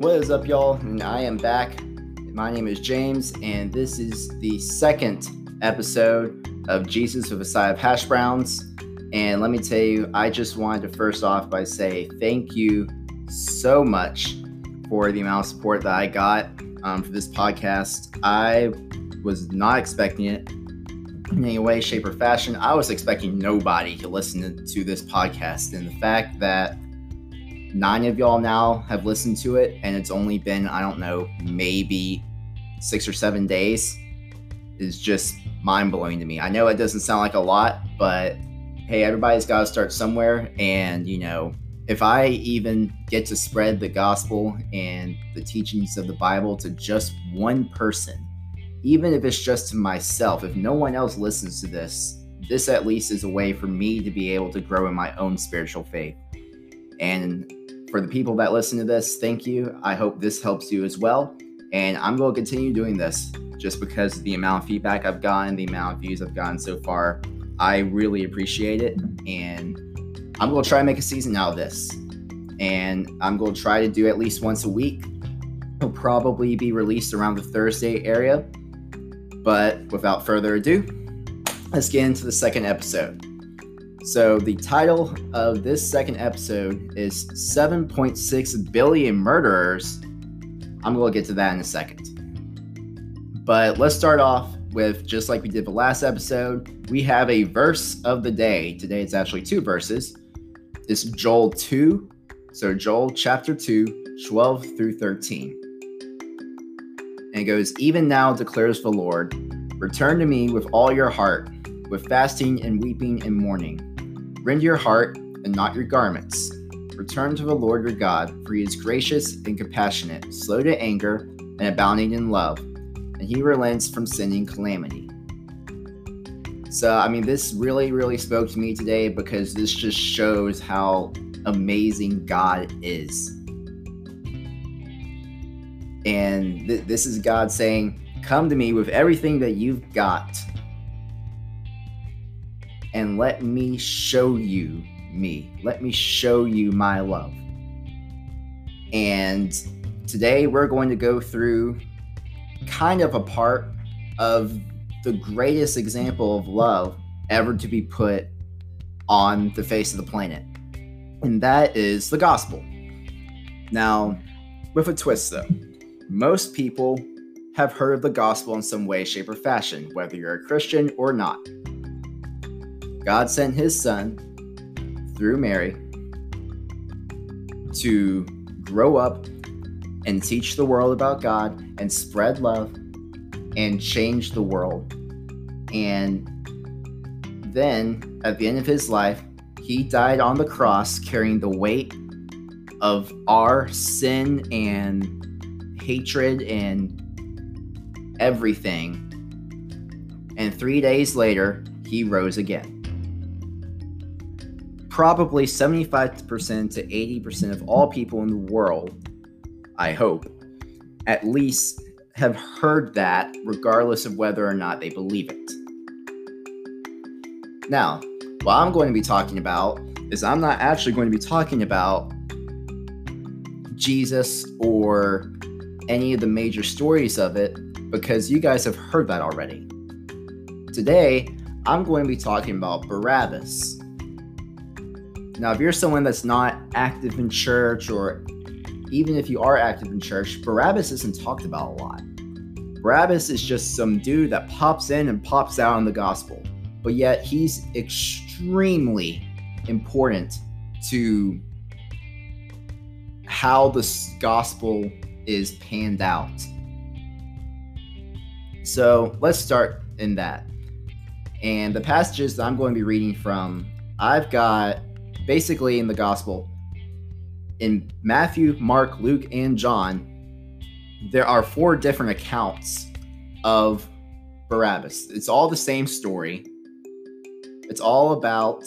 What is up, y'all? And I am back. My name is James, and this is the second episode of Jesus with a side of hash browns. And let me tell you, I just wanted to first off by say thank you so much for the amount of support that I got um, for this podcast. I was not expecting it in any way, shape, or fashion. I was expecting nobody to listen to this podcast, and the fact that nine of y'all now have listened to it, and it's only been, I don't know, maybe six or seven days is just mind blowing to me. I know it doesn't sound like a lot, but hey, everybody's got to start somewhere. And, you know, if I even get to spread the gospel and the teachings of the Bible to just one person, even if it's just to myself, if no one else listens to this, this at least is a way for me to be able to grow in my own spiritual faith. And for the people that listen to this, thank you. I hope this helps you as well. And I'm going to continue doing this just because the amount of feedback I've gotten, the amount of views I've gotten so far. I really appreciate it. And I'm going to try to make a season out of this. And I'm going to try to do at least once a week. It'll probably be released around the Thursday area. But without further ado, let's get into the second episode. So, the title of this second episode is 7.6 Billion Murderers. I'm going to get to that in a second. But let's start off with just like we did the last episode, we have a verse of the day. Today it's actually two verses. It's Joel 2. So, Joel chapter 2, 12 through 13. And it goes, Even now declares the Lord, return to me with all your heart, with fasting and weeping and mourning Rend your heart and not your garments. Return to the Lord your God, for he is gracious and compassionate, slow to anger, and abounding in love, and he relents from sending calamity. So, I mean, this really, really spoke to me today because this just shows how amazing God is. And th- this is God saying, Come to me with everything that you've got and let me show you me. Let me show you my love. And today we're going to go through kind of a part of the greatest example of love ever to be put on the face of the planet. And that is the gospel. Now, with a twist though, most people have heard of the gospel in some way, shape, or fashion, whether you're a Christian or not. God sent his son through Mary to grow up and teach the world about God and spread love and change the world. And then at the end of his life, he died on the cross carrying the weight of our sin and hatred and everything. And three days later, he rose again probably 75% to 80% of all people in the world, I hope, at least have heard that regardless of whether or not they believe it. Now, what I'm going to be talking about is I'm not actually going to be talking about Jesus or any of the major stories of it because you guys have heard that already. Today, I'm going to be talking about Barabbas now, if you're someone that's not active in church, or even if you are active in church, Barabbas isn't talked about a lot. Barabbas is just some dude that pops in and pops out in the gospel, but yet he's extremely important to how the gospel is panned out. So let's start in that. And the passages that I'm going to be reading from, I've got basically in the gospel, in Matthew, Mark, Luke, and John, there are four different accounts of Barabbas. It's all the same story. It's all about,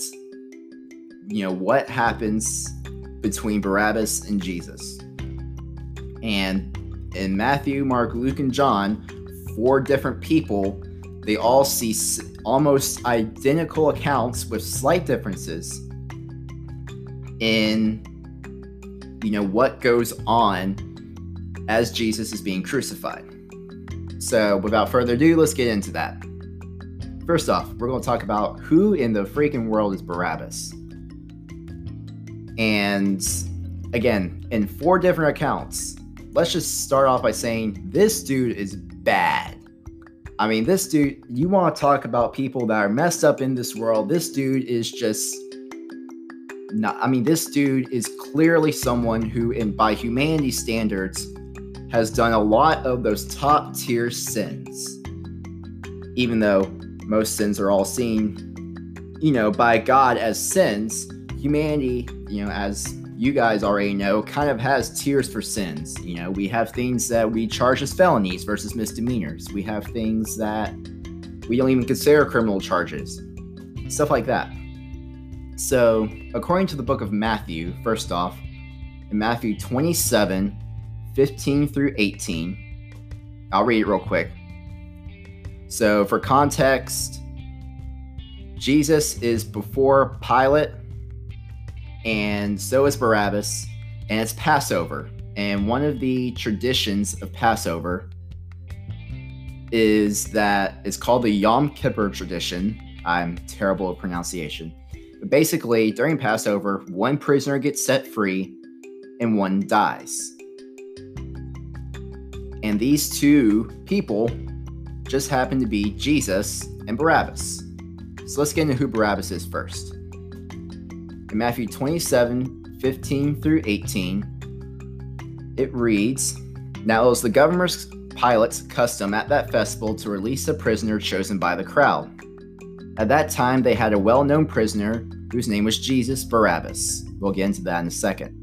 you know, what happens between Barabbas and Jesus. And in Matthew, Mark, Luke, and John, four different people, they all see almost identical accounts with slight differences in you know what goes on as Jesus is being crucified. So, without further ado, let's get into that. First off, we're going to talk about who in the freaking world is Barabbas. And again, in four different accounts, let's just start off by saying this dude is bad. I mean, this dude, you want to talk about people that are messed up in this world. This dude is just not, I mean, this dude is clearly someone who, in by humanity standards, has done a lot of those top tier sins. Even though most sins are all seen, you know, by God as sins, humanity, you know, as you guys already know, kind of has tiers for sins. You know, we have things that we charge as felonies versus misdemeanors. We have things that we don't even consider criminal charges. Stuff like that. So, according to the book of Matthew, first off, in Matthew 27 15 through 18, I'll read it real quick. So, for context, Jesus is before Pilate, and so is Barabbas, and it's Passover. And one of the traditions of Passover is that it's called the Yom Kippur tradition. I'm terrible at pronunciation. Basically, during Passover, one prisoner gets set free and one dies. And these two people just happen to be Jesus and Barabbas. So let's get into who Barabbas is first. In Matthew 27 15 through 18, it reads Now it was the governor's Pilate's custom at that festival to release a prisoner chosen by the crowd. At that time, they had a well known prisoner whose name was Jesus Barabbas. We'll get into that in a second.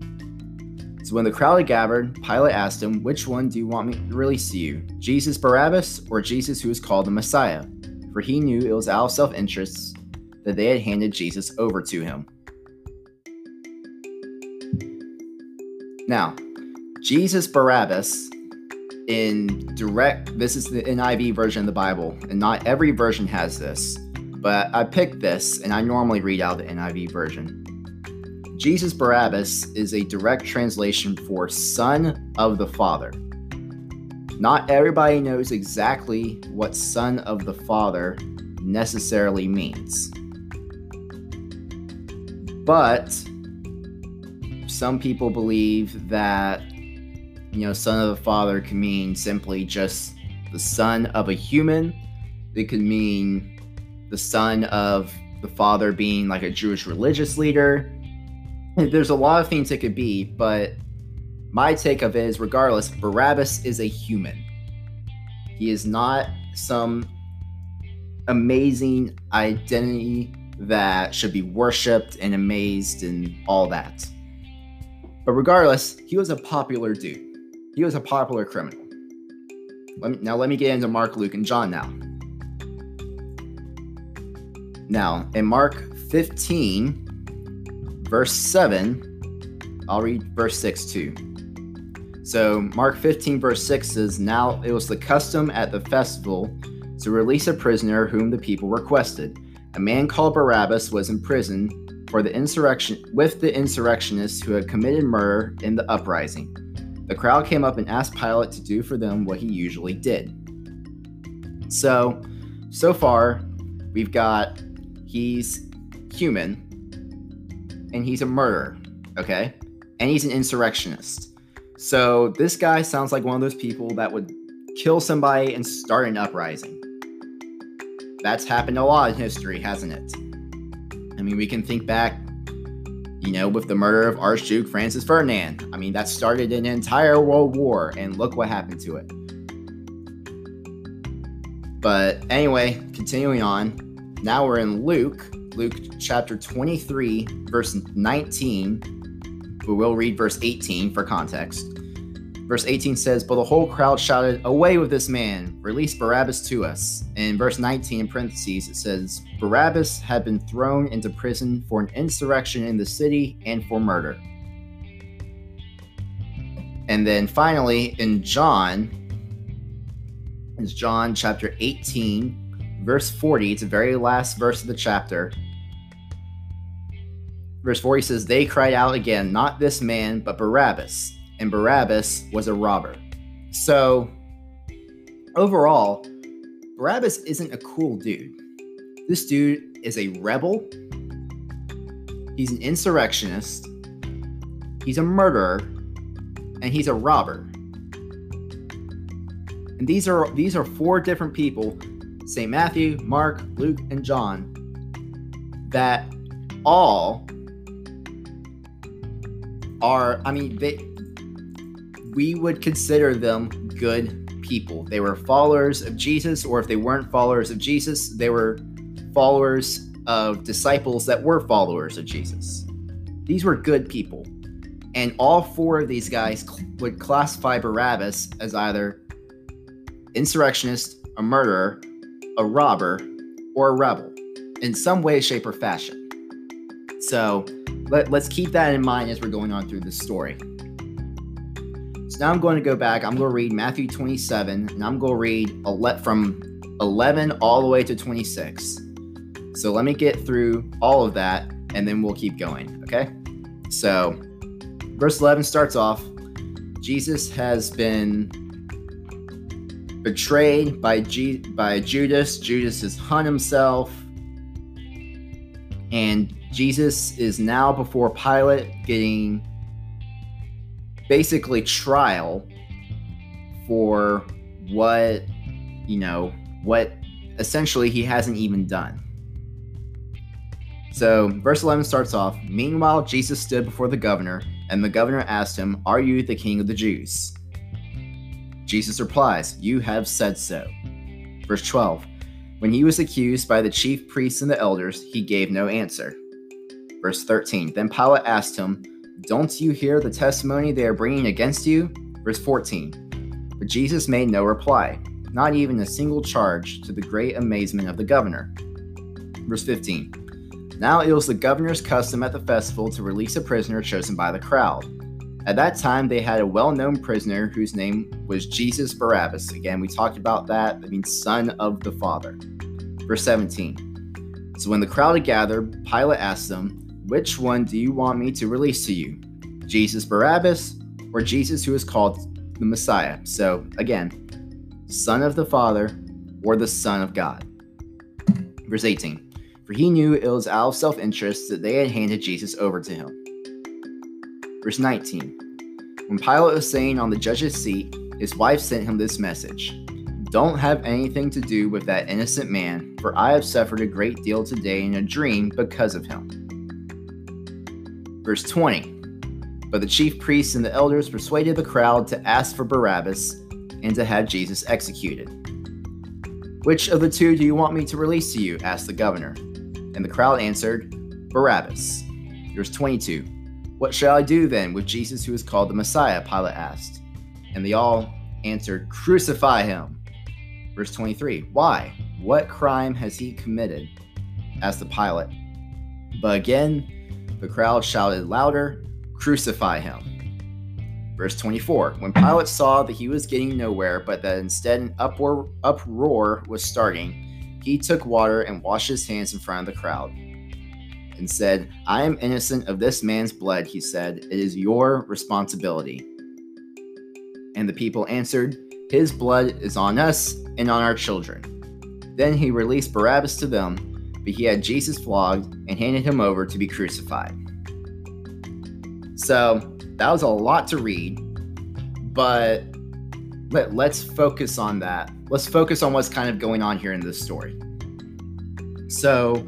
So when the crowd had gathered, Pilate asked him, Which one do you want me to release to you? Jesus Barabbas or Jesus who is called the Messiah? For he knew it was out of self interest that they had handed Jesus over to him. Now, Jesus Barabbas in direct, this is the NIV version of the Bible, and not every version has this, but I picked this and I normally read out the NIV version. Jesus Barabbas is a direct translation for Son of the Father. Not everybody knows exactly what Son of the Father necessarily means. But some people believe that, you know, Son of the Father can mean simply just the son of a human. It could mean the son of the father being like a Jewish religious leader there's a lot of things it could be, but my take of it is regardless, Barabbas is a human. He is not some amazing identity that should be worshipped and amazed and all that. But regardless, he was a popular dude. He was a popular criminal. Let me, now let me get into Mark, Luke, and John now. Now, in Mark 15, verse 7, I'll read verse 6 too. So, Mark 15, verse 6 says, Now it was the custom at the festival to release a prisoner whom the people requested. A man called Barabbas was in prison for the insurrection with the insurrectionists who had committed murder in the uprising. The crowd came up and asked Pilate to do for them what he usually did. So, so far, we've got he's human, and he's a murderer, okay? And he's an insurrectionist. So this guy sounds like one of those people that would kill somebody and start an uprising. That's happened a lot in history, hasn't it? I mean, we can think back, you know, with the murder of Archduke Francis Ferdinand. I mean, that started an entire world war, and look what happened to it. But anyway, continuing on, now we're in Luke Luke chapter 23, verse 19. We will read verse 18 for context. Verse 18 says, But the whole crowd shouted, Away with this man! Release Barabbas to us. And verse 19, in parentheses, it says, Barabbas had been thrown into prison for an insurrection in the city and for murder. And then finally, in John, it's John chapter 18, verse 40, it's the very last verse of the chapter. Verse 40 says, They cried out again, not this man, but Barabbas. And Barabbas was a robber. So, overall, Barabbas isn't a cool dude. This dude is a rebel. He's an insurrectionist. He's a murderer. And he's a robber. And these are these are four different people, St. Matthew, Mark, Luke, and John, that all are I mean they we would consider them good people. They were followers of Jesus, or if they weren't followers of Jesus, they were followers of disciples that were followers of Jesus. These were good people. And all four of these guys cl- would classify Barabbas as either insurrectionist, a murderer, a robber, or a rebel in some way, shape, or fashion. So let, let's keep that in mind as we're going on through this story. So now I'm going to go back. I'm going to read Matthew 27, and I'm going to read from 11 all the way to 26. So let me get through all of that, and then we'll keep going. Okay. So verse 11 starts off Jesus has been betrayed by, G- by Judas. Judas has hung himself. And Jesus is now before Pilate getting basically trial for what, you know, what essentially he hasn't even done. So, verse 11 starts off Meanwhile, Jesus stood before the governor, and the governor asked him, Are you the king of the Jews? Jesus replies, You have said so. Verse 12 When he was accused by the chief priests and the elders, he gave no answer. Verse 13 Then Pilate asked him, Don't you hear the testimony they are bringing against you? Verse 14 But Jesus made no reply, not even a single charge, to the great amazement of the governor. Verse 15 now it was the governor's custom at the festival to release a prisoner chosen by the crowd. At that time, they had a well known prisoner whose name was Jesus Barabbas. Again, we talked about that. That means son of the Father. Verse 17. So when the crowd had gathered, Pilate asked them, Which one do you want me to release to you? Jesus Barabbas or Jesus who is called the Messiah? So again, son of the Father or the Son of God. Verse 18 for he knew it was out of self interest that they had handed Jesus over to him. Verse 19 When Pilate was sitting on the judge's seat, his wife sent him this message Don't have anything to do with that innocent man, for I have suffered a great deal today in a dream because of him. Verse 20 But the chief priests and the elders persuaded the crowd to ask for Barabbas and to have Jesus executed. Which of the two do you want me to release to you? asked the governor. And the crowd answered, Barabbas. Verse 22. What shall I do then with Jesus who is called the Messiah? Pilate asked. And they all answered, Crucify him. Verse 23. Why? What crime has he committed? asked the Pilate. But again, the crowd shouted louder, Crucify him. Verse 24 When Pilate saw that he was getting nowhere, but that instead an uproar, uproar was starting, he took water and washed his hands in front of the crowd and said, I am innocent of this man's blood, he said. It is your responsibility. And the people answered, His blood is on us and on our children. Then he released Barabbas to them, but he had Jesus flogged and handed him over to be crucified. So that was a lot to read, but let, let's focus on that. Let's focus on what's kind of going on here in this story. So,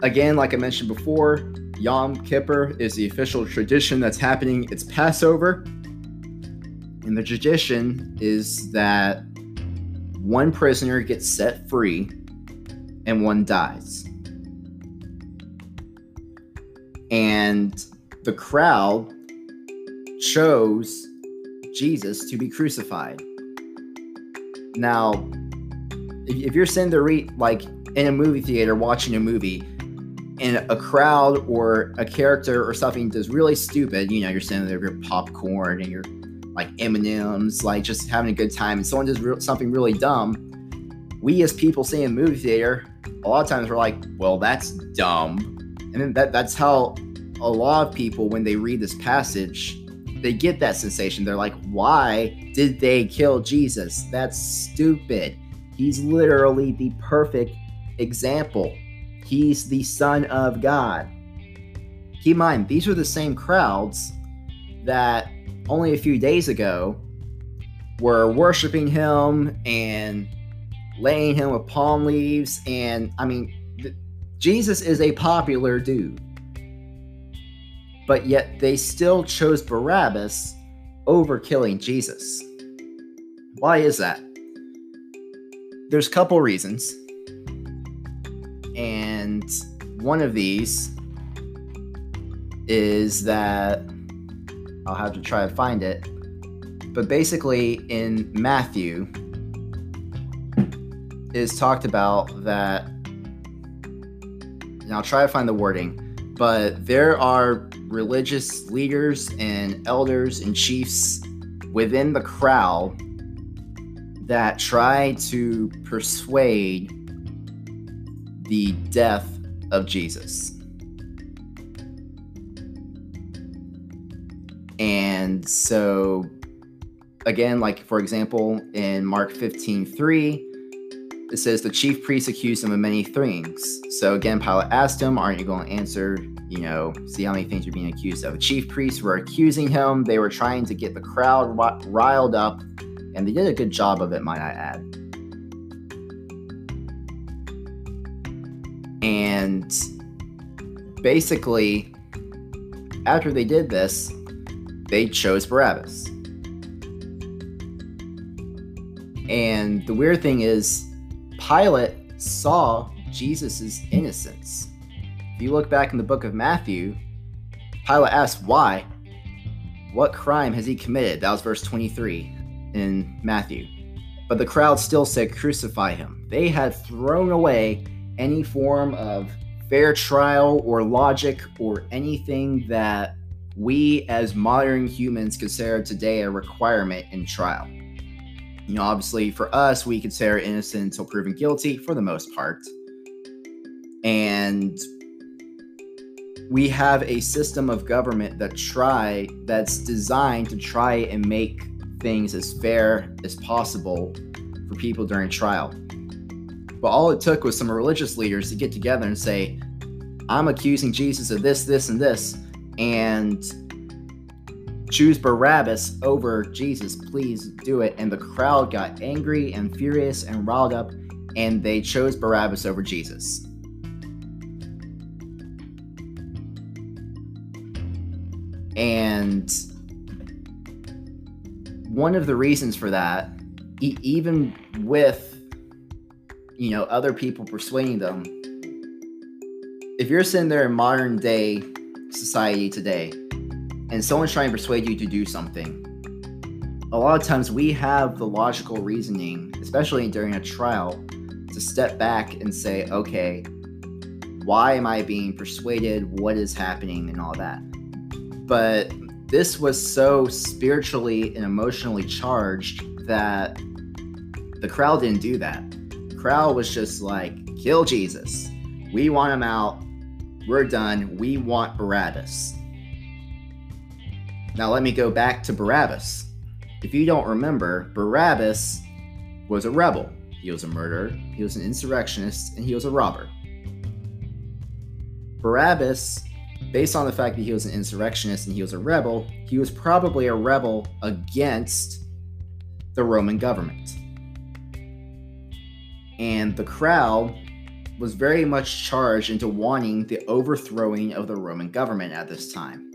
again, like I mentioned before, Yom Kippur is the official tradition that's happening. It's Passover. And the tradition is that one prisoner gets set free and one dies. And the crowd chose Jesus to be crucified. Now, if you're sitting there, like in a movie theater watching a movie, and a crowd or a character or something does really stupid, you know, you're sitting there with your popcorn and you're like M&Ms, like just having a good time, and someone does re- something really dumb. We as people seeing a movie theater, a lot of times we're like, well, that's dumb. And then that, that's how a lot of people, when they read this passage, they get that sensation. They're like, why did they kill Jesus? That's stupid. He's literally the perfect example. He's the Son of God. Keep in mind, these are the same crowds that only a few days ago were worshiping him and laying him with palm leaves. And I mean, th- Jesus is a popular dude. But yet they still chose Barabbas over killing Jesus. Why is that? There's a couple reasons. And one of these is that I'll have to try to find it. But basically, in Matthew, is talked about that, and I'll try to find the wording, but there are religious leaders and elders and chiefs within the crowd that try to persuade the death of Jesus. And so, again, like for example, in Mark 15 3, it says the chief priests accused him of many things. So again, Pilate asked him, Aren't you going to answer? You know, see how many things you're being accused of. The chief priests were accusing him. They were trying to get the crowd riled up, and they did a good job of it, might I add. And basically, after they did this, they chose Barabbas. And the weird thing is, Pilate saw Jesus' innocence. If you look back in the book of Matthew, Pilate asked why. What crime has he committed? That was verse 23 in Matthew. But the crowd still said, Crucify him. They had thrown away any form of fair trial or logic or anything that we as modern humans consider today a requirement in trial. You know, obviously for us, we consider innocent until proven guilty for the most part. And we have a system of government that try that's designed to try and make things as fair as possible for people during trial. But all it took was some religious leaders to get together and say, I'm accusing Jesus of this, this, and this and choose Barabbas over Jesus, please do it. And the crowd got angry and furious and riled up, and they chose Barabbas over Jesus. And one of the reasons for that, even with you know other people persuading them, if you're sitting there in modern day society today and someone's trying to persuade you to do something, a lot of times we have the logical reasoning, especially during a trial, to step back and say, okay, why am I being persuaded? What is happening? And all that. But this was so spiritually and emotionally charged that the crowd didn't do that. Crowd was just like, kill Jesus. We want him out. We're done. We want Barabbas. Now, let me go back to Barabbas. If you don't remember, Barabbas was a rebel. He was a murderer, he was an insurrectionist, and he was a robber. Barabbas, based on the fact that he was an insurrectionist and he was a rebel, he was probably a rebel against the Roman government. And the crowd was very much charged into wanting the overthrowing of the Roman government at this time.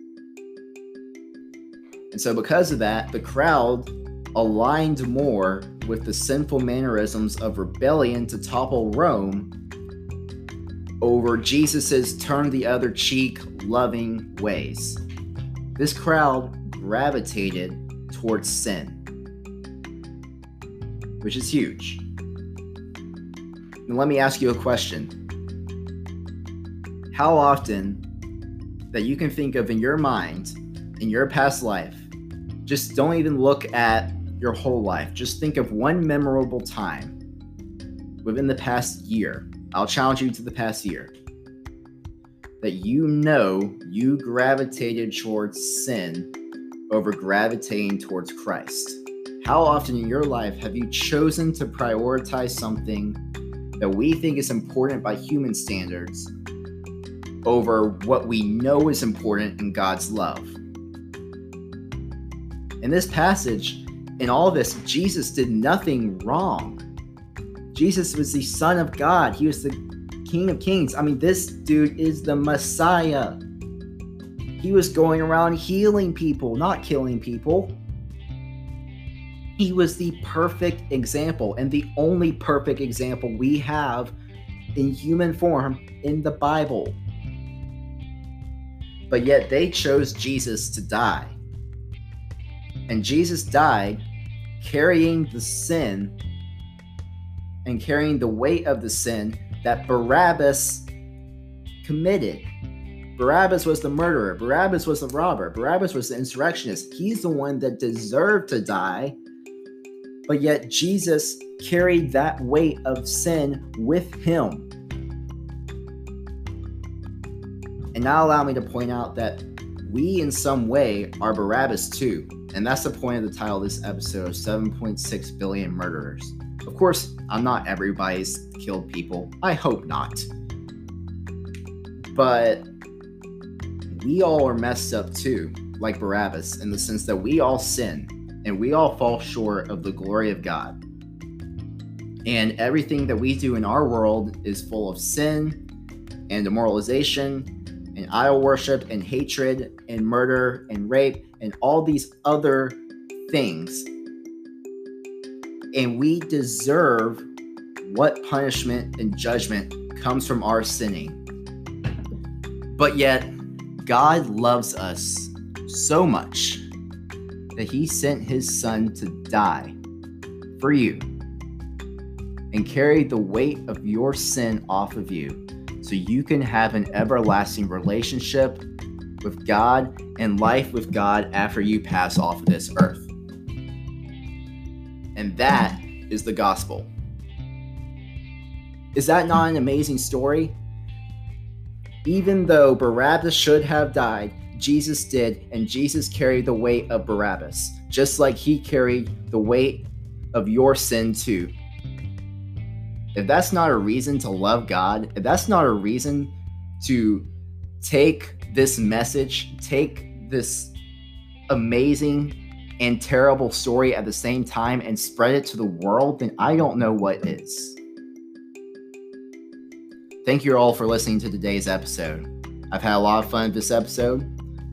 And so, because of that, the crowd aligned more with the sinful mannerisms of rebellion to topple Rome over Jesus's turn the other cheek loving ways. This crowd gravitated towards sin, which is huge. Now, let me ask you a question. How often that you can think of in your mind, in your past life, just don't even look at your whole life. Just think of one memorable time within the past year. I'll challenge you to the past year that you know you gravitated towards sin over gravitating towards Christ? How often in your life have you chosen to prioritize something that we think is important by human standards over what we know is important in God's love? In this passage, in all this, Jesus did nothing wrong. Jesus was the Son of God, He was the King of Kings. I mean, this dude is the Messiah. He was going around healing people, not killing people. He was the perfect example and the only perfect example we have in human form in the Bible. But yet they chose Jesus to die. And Jesus died carrying the sin and carrying the weight of the sin that Barabbas committed. Barabbas was the murderer. Barabbas was the robber. Barabbas was the insurrectionist. He's the one that deserved to die but yet Jesus carried that weight of sin with him. And now allow me to point out that we, in some way, are Barabbas too. And that's the point of the title of this episode 7.6 billion murderers. Of course, I'm not everybody's killed people. I hope not. But we all are messed up too, like Barabbas, in the sense that we all sin and we all fall short of the glory of God. And everything that we do in our world is full of sin and demoralization and idol worship and hatred and murder and rape and all these other things. And we deserve what punishment and judgment comes from our sinning. But yet, God loves us so much that he sent his son to die for you and carry the weight of your sin off of you so you can have an everlasting relationship with God and life with God after you pass off of this earth. And that is the gospel. Is that not an amazing story? Even though Barabbas should have died, Jesus did, and Jesus carried the weight of Barabbas, just like he carried the weight of your sin too. If that's not a reason to love God, if that's not a reason to take this message, take this amazing and terrible story at the same time and spread it to the world, then I don't know what is. Thank you all for listening to today's episode. I've had a lot of fun with this episode,